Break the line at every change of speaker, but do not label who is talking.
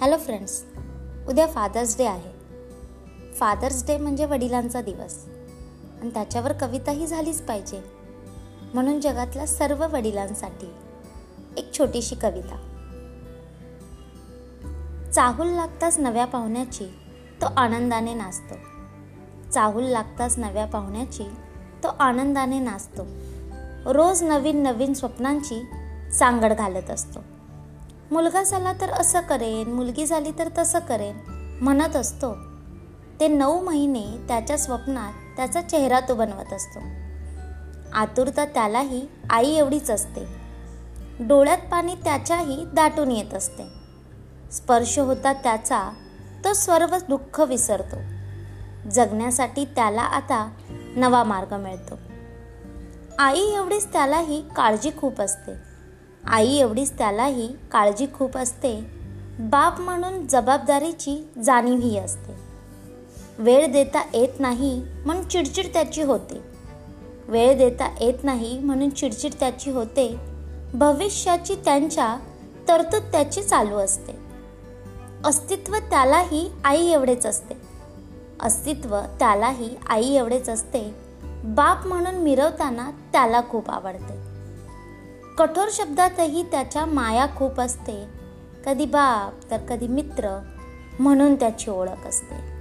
Hello friends उद्या fathers day आहे. Fathers day म्हणजे वडिलांचा दिवस. आणि त्याच्यावर कविताही झालीच पाहिजे. म्हणून जगातल्या सर्व वडिलांसाठी एक छोटीशी कविता. चाहूल लागताच नव्या पाहुण्याची तो आनंदाने नाचतो. चाहूल लागताच नव्या पाहुण्याची तो आनंदाने नाचतो. रोज नवीन नवीन स्वप्नांची सांगड घालत असतो. मुलगा झाला तर असं करेन मुलगी झाली तर तसं करेन म्हणत असतो. ते नऊ महिने त्याच्या स्वप्नात त्याचा चेहरा तो बनवत असतो. आतुरता त्यालाही आई एवढीच असते. डोळ्यात पाणी त्याच्याही दाटून येत असते. स्पर्श होता त्याचा तो सर्व दुःख विसरतो. जगण्यासाठी त्याला आता नवा मार्ग मिळतो. आई एवढीच त्यालाही काळजी खूप असते. आई एवढीच त्यालाही काळजी खूप असते. बाप म्हणून जबाबदारीची जाणीवही असते. वेळ देता येत नाही म्हणून चिडचिड त्याची होते. वेळ देता येत नाही म्हणून चिडचिड त्याची होते. भविष्याची त्यांच्या तरतूद त्याची चालू असते. अस्तित्व त्यालाही आई एवढेच असते. अस्तित्व त्यालाही आई एवढेच असते. बाप म्हणून मिरवताना त्याला खूप आवडते. कठोर शब्दातही त्याच्या माया खूप असते. कधी बाप तर कधी मित्र म्हणून त्याची ओळख असते.